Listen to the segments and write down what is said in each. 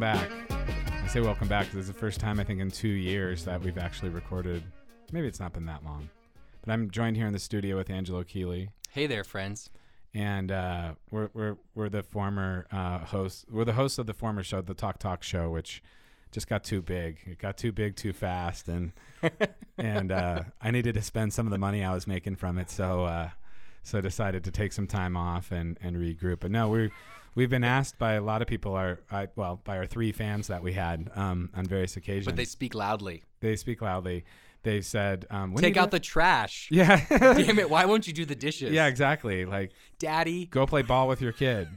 welcome back. I say welcome back because it's the first time I think in two years that we've actually recorded. Maybe it's not been that long, but I'm joined here in the studio with Angelo Keeley, Hey there, friends. and uh, we're we're we're the former uh, hosts. We're the hosts of the former show, the Talk Talk Show, which just got too big. It got too big too fast, and and uh, I needed to spend some of the money I was making from it, so uh, so I decided to take some time off and and regroup. But no, we we've been asked by a lot of people, our I, well, by our three fans that we had um, on various occasions. But they speak loudly. they speak loudly. They said, um, when Take out the trash. yeah, Damn it! Why won't you do the dishes? yeah, exactly. Like Daddy. go play ball with your kid.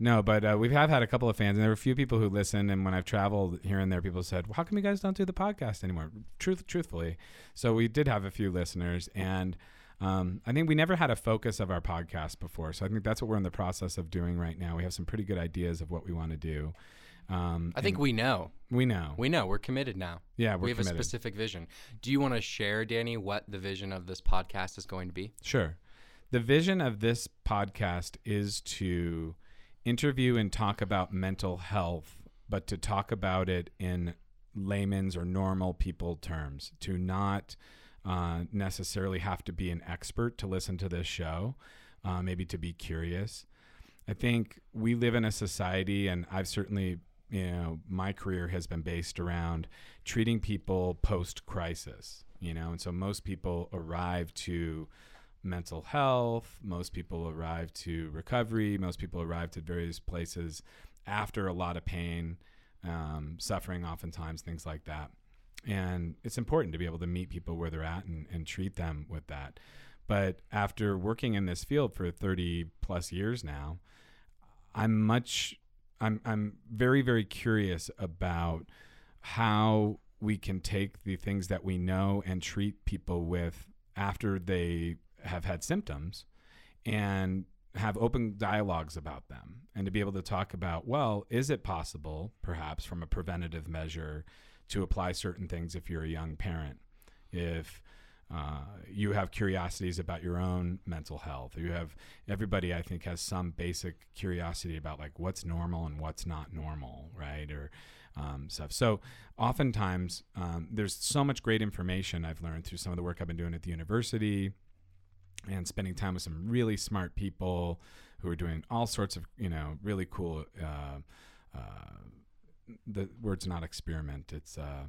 no, but uh, we have had a couple of fans, and there were a few people who listened. And when I've traveled here and there, people said, well, "How come you guys don't do the podcast anymore?" Truth, truthfully, so we did have a few listeners, and um, I think we never had a focus of our podcast before. So I think that's what we're in the process of doing right now. We have some pretty good ideas of what we want to do. Um, I think we know. we know. We know. We're committed now. yeah, we're we have committed. a specific vision. Do you want to share, Danny, what the vision of this podcast is going to be? Sure. The vision of this podcast is to interview and talk about mental health, but to talk about it in layman's or normal people terms, to not uh, necessarily have to be an expert to listen to this show, uh, maybe to be curious. I think we live in a society, and I've certainly, you know, my career has been based around treating people post crisis, you know, and so most people arrive to mental health, most people arrive to recovery, most people arrive to various places after a lot of pain, um, suffering, oftentimes, things like that. And it's important to be able to meet people where they're at and, and treat them with that. But after working in this field for 30 plus years now, I'm much I'm I'm very very curious about how we can take the things that we know and treat people with after they have had symptoms and have open dialogues about them and to be able to talk about well is it possible perhaps from a preventative measure to apply certain things if you're a young parent if uh, you have curiosities about your own mental health. You have everybody, I think, has some basic curiosity about like what's normal and what's not normal, right? Or um, stuff. So, oftentimes, um, there's so much great information I've learned through some of the work I've been doing at the university and spending time with some really smart people who are doing all sorts of, you know, really cool. Uh, uh, the word's not experiment. It's uh,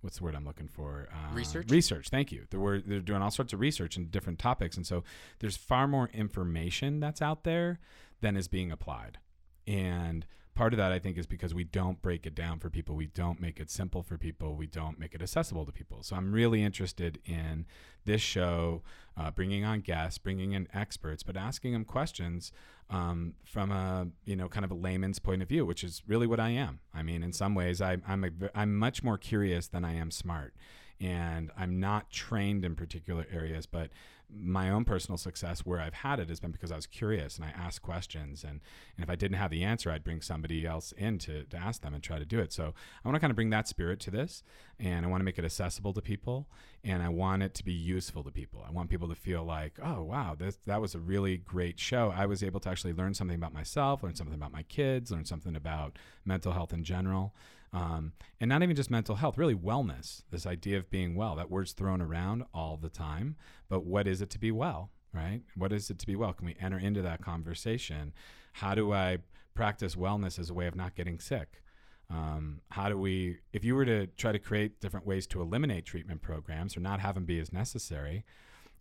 what's the word I'm looking for? Uh, Research? Research. Thank you. They're, wor- they're doing all sorts of research in different topics, and so there's far more information that's out there than is being applied. And part of that, I think, is because we don't break it down for people. We don't make it simple for people. We don't make it accessible to people. So I'm really interested in this show, uh, bringing on guests, bringing in experts, but asking them questions um, from a you know kind of a layman's point of view, which is really what I am. I mean, in some ways, I, I'm a, I'm much more curious than I am smart, and I'm not trained in particular areas, but my own personal success where I've had it has been because I was curious and I asked questions and, and if I didn't have the answer I'd bring somebody else in to, to ask them and try to do it. So I want to kind of bring that spirit to this and I want to make it accessible to people and I want it to be useful to people. I want people to feel like oh wow this, that was a really great show. I was able to actually learn something about myself learn something about my kids learn something about mental health in general um, and not even just mental health, really wellness. This idea of being well, that word's thrown around all the time. But what is it to be well, right? What is it to be well? Can we enter into that conversation? How do I practice wellness as a way of not getting sick? Um, how do we, if you were to try to create different ways to eliminate treatment programs or not have them be as necessary,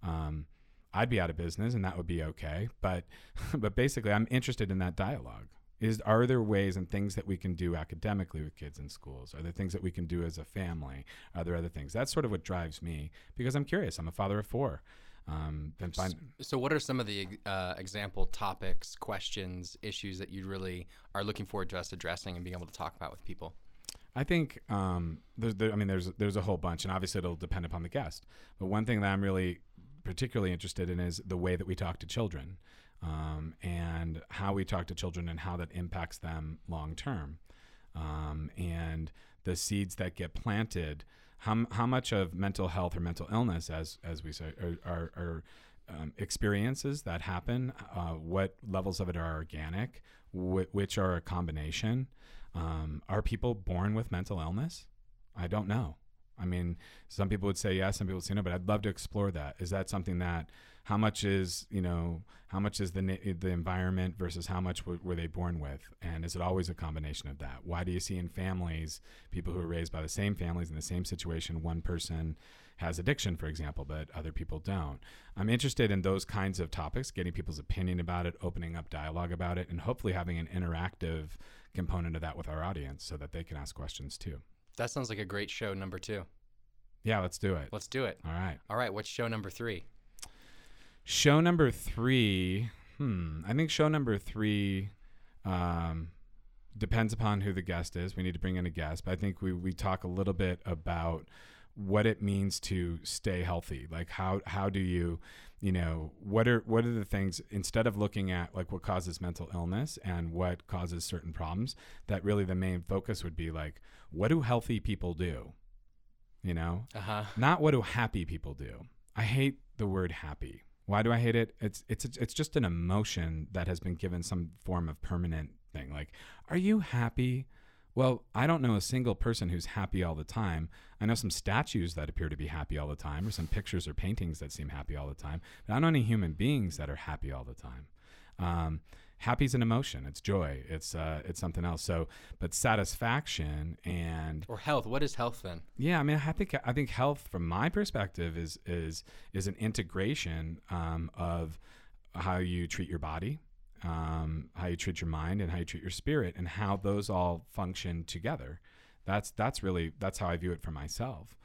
um, I'd be out of business and that would be okay. But, but basically, I'm interested in that dialogue is are there ways and things that we can do academically with kids in schools are there things that we can do as a family are there other things that's sort of what drives me because i'm curious i'm a father of four um, fine. So, what are some of the uh, example topics, questions, issues that you really are looking forward to us addressing and being able to talk about with people? I think um, there's, there, I mean, there's there's a whole bunch, and obviously it'll depend upon the guest. But one thing that I'm really particularly interested in is the way that we talk to children, um, and how we talk to children, and how that impacts them long term, um, and the seeds that get planted. How, how much of mental health or mental illness, as as we say, are, are, are um, experiences that happen, uh, what levels of it are organic, wh- which are a combination. Um, are people born with mental illness? I don't know. I mean, some people would say yes, some people would say no, but I'd love to explore that. Is that something that, how much is, you know, how much is the, the environment versus how much w- were they born with? And is it always a combination of that? Why do you see in families, people who are raised by the same families in the same situation, one person has addiction, for example, but other people don't? I'm interested in those kinds of topics, getting people's opinion about it, opening up dialogue about it, and hopefully having an interactive component of that with our audience so that they can ask questions too. That sounds like a great show number two. Yeah, let's do it. Let's do it. All right. All right. What's show number three? Show number three. Hmm. I think show number three um, depends upon who the guest is. We need to bring in a guest, but I think we we talk a little bit about what it means to stay healthy. Like how how do you, you know, what are what are the things instead of looking at like what causes mental illness and what causes certain problems, that really the main focus would be like what do healthy people do? You know, Uh huh. not what do happy people do. I hate the word happy. Why do I hate it? It's it's it's just an emotion that has been given some form of permanent thing. Like, are you happy? Well, I don't know a single person who's happy all the time. I know some statues that appear to be happy all the time, or some pictures or paintings that seem happy all the time. But I don't know any human beings that are happy all the time. Um, happy is an emotion. It's joy. It's uh, it's something else. So, but satisfaction and Or health. What is health then? yeah, I mean, I think I think health, from my perspective, is is is an integration um, of how you treat your body, um, how you treat your mind, and how you treat your spirit, and how those all function together. That's that's really that's how I view it for myself.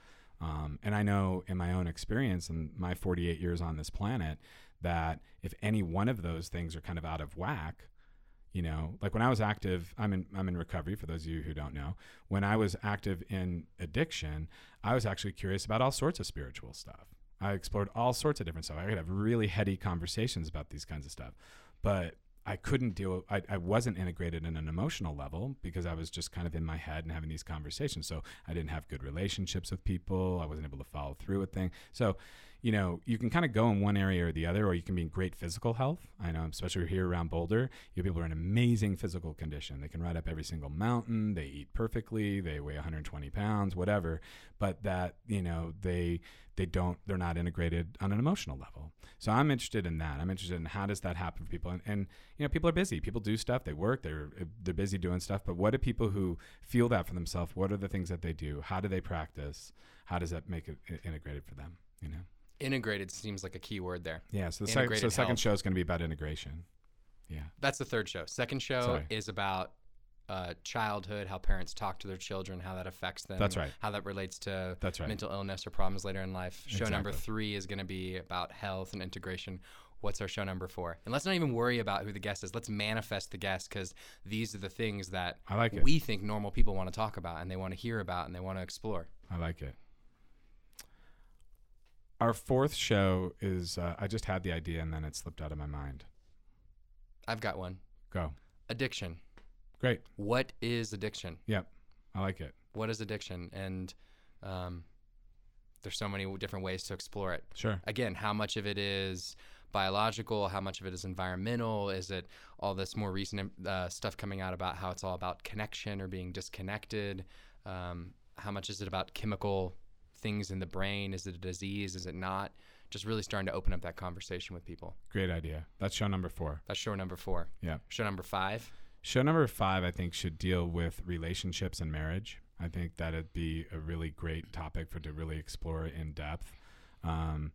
Um, and I know in my own experience and my 48 years on this planet that if any one of those things are kind of out of whack, you know, like when I was active, I'm in I'm in recovery for those of you who don't know. When I was active in addiction, I was actually curious about all sorts of spiritual stuff. I explored all sorts of different stuff. I could have really heady conversations about these kinds of stuff. But I couldn't deal I, I wasn't integrated in an emotional level because I was just kind of in my head and having these conversations. So I didn't have good relationships with people. I wasn't able to follow through with things. So you know, you can kind of go in one area or the other, or you can be in great physical health. I know, especially here around Boulder, you have people are in amazing physical condition. They can ride up every single mountain, they eat perfectly, they weigh 120 pounds, whatever. But that, you know, they they don't they're not integrated on an emotional level. So I'm interested in that. I'm interested in how does that happen for people. And, and you know, people are busy. People do stuff. They work. They're they're busy doing stuff. But what do people who feel that for themselves? What are the things that they do? How do they practice? How does that make it integrated for them? You know. Integrated seems like a key word there. Yeah. So the, sec- so the second show is going to be about integration. Yeah. That's the third show. Second show Sorry. is about uh, childhood, how parents talk to their children, how that affects them. That's right. How that relates to That's right. mental illness or problems later in life. Show number three is going to be about health and integration. What's our show number four? And let's not even worry about who the guest is. Let's manifest the guest because these are the things that I like it. we think normal people want to talk about and they want to hear about and they want to explore. I like it. Our fourth show is uh, I just had the idea and then it slipped out of my mind. I've got one. Go. Addiction. Great. What is addiction? Yep. I like it. What is addiction? And um, there's so many different ways to explore it. Sure. again, how much of it is biological, how much of it is environmental? Is it all this more recent uh, stuff coming out about how it's all about connection or being disconnected? Um, how much is it about chemical things in the brain? Is it a disease? Is it not? Just really starting to open up that conversation with people. Great idea. That's show number four. That's show number four. Yeah. Show number five. Show number five, I think, should deal with relationships and marriage. I think that'd be a really great topic for to really explore in depth. Um,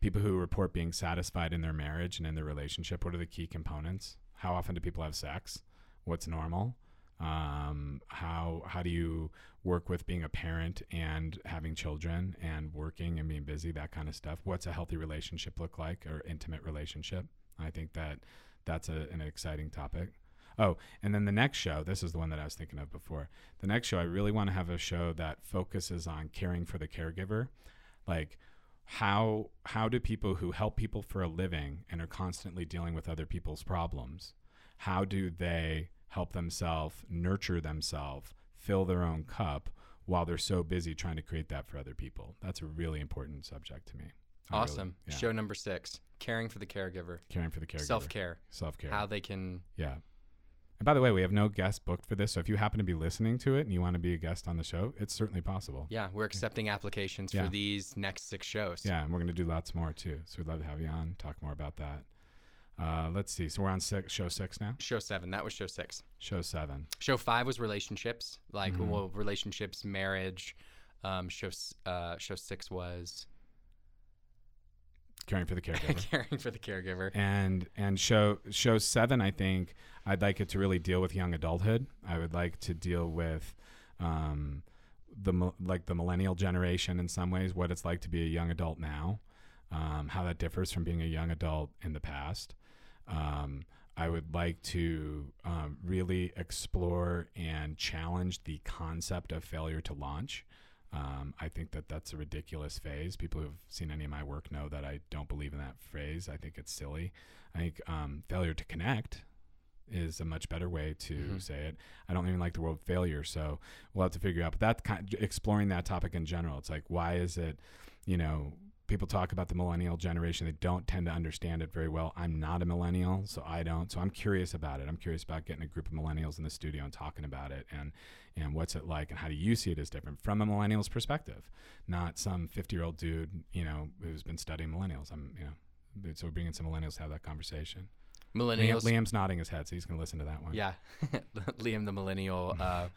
people who report being satisfied in their marriage and in their relationship. What are the key components? How often do people have sex? What's normal? Um, how how do you work with being a parent and having children and working and being busy? That kind of stuff. What's a healthy relationship look like or intimate relationship? I think that that's a, an exciting topic. Oh, and then the next show, this is the one that I was thinking of before. The next show, I really want to have a show that focuses on caring for the caregiver. Like how how do people who help people for a living and are constantly dealing with other people's problems, how do they help themselves, nurture themselves, fill their own cup while they're so busy trying to create that for other people? That's a really important subject to me. I really- Awesome. yeah. Show number six. caring for the caregiver, caring for the caregiver, self care, self care. how they can. Yeah. And by the way, we have no guest booked for this, so if you happen to be listening to it and you want to be a guest on the show, it's certainly possible. Yeah, we're accepting applications Yeah. for these next six shows. Yeah, and we're going to do lots more too. So we'd love to have you on, talk more about that. Uh, let's see. So we're on six, show six now. Show seven. That was show six. Show seven. Show five was relationships, like Mhm. well, relationships, marriage. Um, show uh, show six was Caring for the caregiver. caring for the caregiver. and and show show seven i think i'd like it to really deal with young adulthood i would like to deal with um the like the millennial generation in some ways what it's like to be a young adult now um, how that differs from being a young adult in the past um, i would like to um, really explore and challenge the concept of failure to launch um, I think that that's a ridiculous phase. People who've seen any of my work know that I don't believe in that phrase. I think it's silly. I think um, failure to connect is a much better way to Mhm. say it. I don't even like the word failure, so we'll have to figure out. But that kind, exploring that topic in general, it's like why is it, you know, people talk about the millennial generation. They don't tend to understand it very well. I'm not a millennial, so I don't. So I'm curious about it. I'm curious about getting a group of millennials in the studio and talking about it and and what's it like and how do you see it as different from a millennial's perspective, not some 50 year old dude, you know, who's been studying millennials. I'm, you know, so we're bringing some millennials to have that conversation. Millennials. Liam's nodding his head, so he's going to listen to that one. Yeah, Liam, the millennial uh,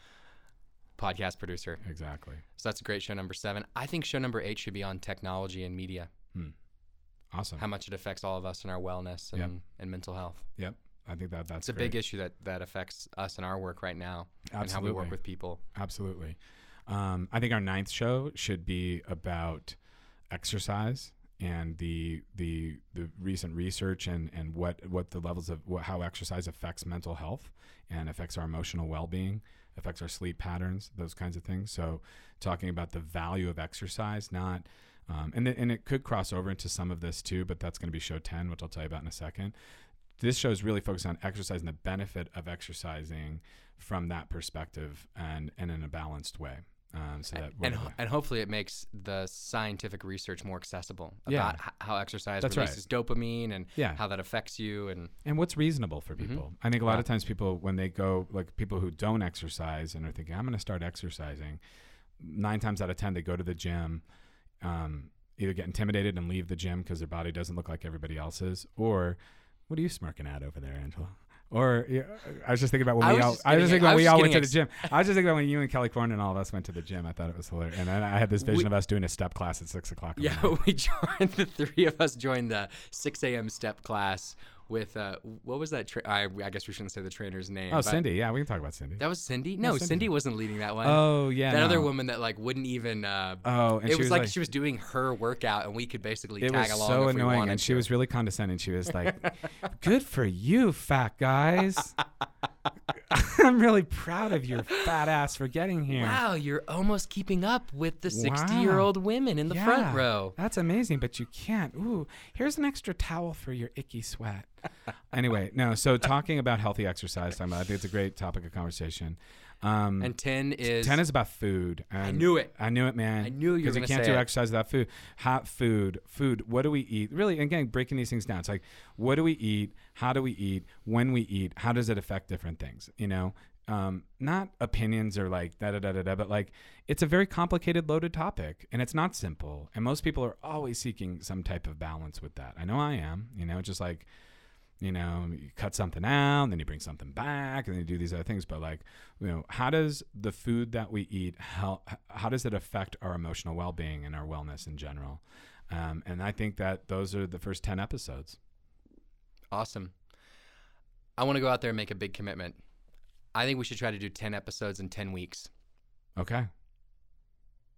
podcast producer. exactly. So that's a great show number seven. I think show number eight should be on technology and media. Awesome. How much it affects all of us in our wellness and, Yep. and mental health. Yep. I think that that's It's a great. big issue that that affects us in our work right now and how Absolutely. we work with people. Absolutely. Um, I think our ninth show should be about exercise and the the the recent research and and what what the levels of what, how exercise affects mental health and affects our emotional well-being affects our sleep patterns those kinds of things. So talking about the value of exercise not um, and, and it could cross over into some of this too but that's going to be show 10 which i'll tell you about in a second. This show is really focused on exercise and the benefit of exercising from that perspective and and in a balanced way um, so that and, and hopefully it makes the scientific research more accessible Yeah. about h- how exercise That's right. releases dopamine and yeah how that affects you and and what's reasonable for Mhm. people i think a lot Wow. of times people when they go like people who don't exercise and are thinking i'm going to start exercising nine times out of ten they go to the gym um, either get intimidated and leave the gym because their body doesn't look like everybody else's or what are you smirking at over there angelo or yeah, I was just thinking about when I we was all. just I was just getting- thinking I when was we just all went to getting the gym. I was just thinking about when you and Kelly Corn and all of us went to the gym. I thought it was hilarious, and then I had this vision of us doing a step class at six o'clock. in the yeah morning. we joined the three of us joined the 6 a.m step class with uh what was that tra- I, I guess we shouldn't say the trainer's name Oh, Cindy. Yeah, we can talk about Cindy. that was cindy no Cindy. cindy wasn't leading that one Oh yeah. that other woman that like wouldn't even uh Oh, and it she was, like, she was doing her workout and we could basically it tag was along so annoying, and she to. was really condescending. She was like, "Good for you, fat guys. I'm really proud of your fat ass for getting here. Wow, you're almost keeping up with the 60 year old women in the Yeah, front row. That's amazing, but you can't. Ooh, here's an extra towel for your icky sweat. anyway, no. So talking about healthy exercise, talking about, I think it's a great topic of conversation. Um, And 10 is. ten is about food. I knew it. I knew it, man. I knew you were because you can't do it. exercise without food. Hot food, food. What do we eat? Really, again, breaking these things down. It's like, what do we eat? How do we eat? When we eat? How does it affect different things? You know, um, not opinions or like da da da da da, but like it's a very complicated, loaded topic, and it's not simple. And most people are always seeking some type of balance with that. I know I am. You know, just like you know, you cut something out, then you bring something back, and then you do these other things. But like, you know, how does the food that we eat help? How does it affect our emotional well-being and our wellness in general? Um, and I think that those are the first ten episodes. Awesome. I want to go out there and make a big commitment. I think we should try to do 10 episodes in 10 weeks. Okay,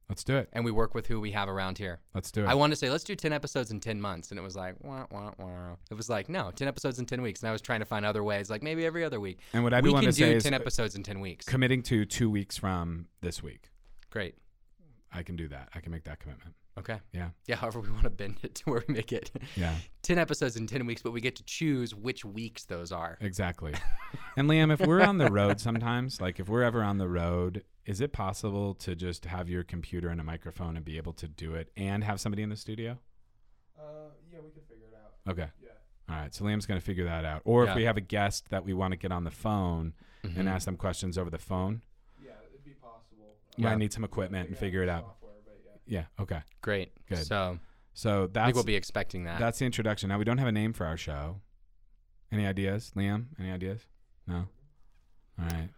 let's do it. And we work with who we have around here. Let's do it. I wanted to say, let's do 10 episodes in 10 months. And it was like, wah, wah, wah. It was like, no, 10 episodes in 10 weeks. And I was trying to find other ways, like maybe every other week. and what I do we want to say do is 10 uh, episodes in 10 weeks. committing to two weeks from this week. Great. I can do that. I can make that commitment. Okay. Yeah. Yeah, however we want to bend it to where we make it Yeah, 10 episodes in 10 weeks, but we get to choose which weeks those are. exactly. and Liam, if we're on the road sometimes, like if we're ever on the road, is it possible to just have your computer and a microphone and be able to do it and have somebody in the studio? Uh, yeah, we could figure it out. Okay. Yeah. All right. So Liam's going to figure that out. Or Yeah. if we have a guest that we want to get on the phone Mhm. and ask them questions over the phone, Yeah, it'd be possible. might Yeah. I need some equipment and figure it out. Software, but yeah. Yeah. Okay. Great. Good. So So that's. I think we'll be expecting that. that's the introduction. Now we don't have a name for our show. Any ideas, Liam? Any ideas? No. All right.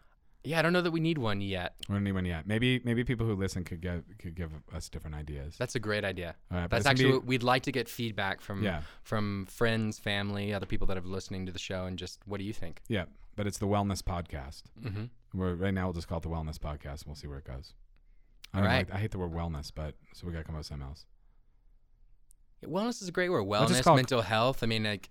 Yeah, I don't know that we need one yet. We don't need one yet. Maybe maybe people who listen could give could give us different ideas. That's a great idea. Right. That's actually be- we'd like to get feedback from yeah from friends, family, other people that have listening to the show, and just what do you think? yeah. But it's the wellness podcast. Mm-hmm. We're, right now we'll just call it the wellness podcast. and We'll see where it goes. I All like- I hate the word wellness, but so we got to come up with something else. Wellness is a great word. Wellness, it- mental health. I mean, like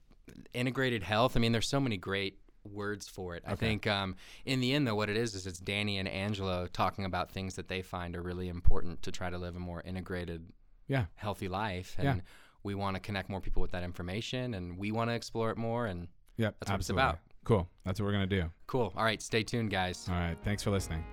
integrated health. I mean, there's so many great words for it. I think um, in the end, though, what it is is it's Danny and Angelo talking about things that they find are really important to try to live a more integrated, Yeah. healthy life. Yeah. And we want to connect more people with that information, and we want to explore it more. And yeah, That's what it's about. Cool. That's what we're gonna do. cool. All right, stay tuned, guys. All right. Thanks for listening.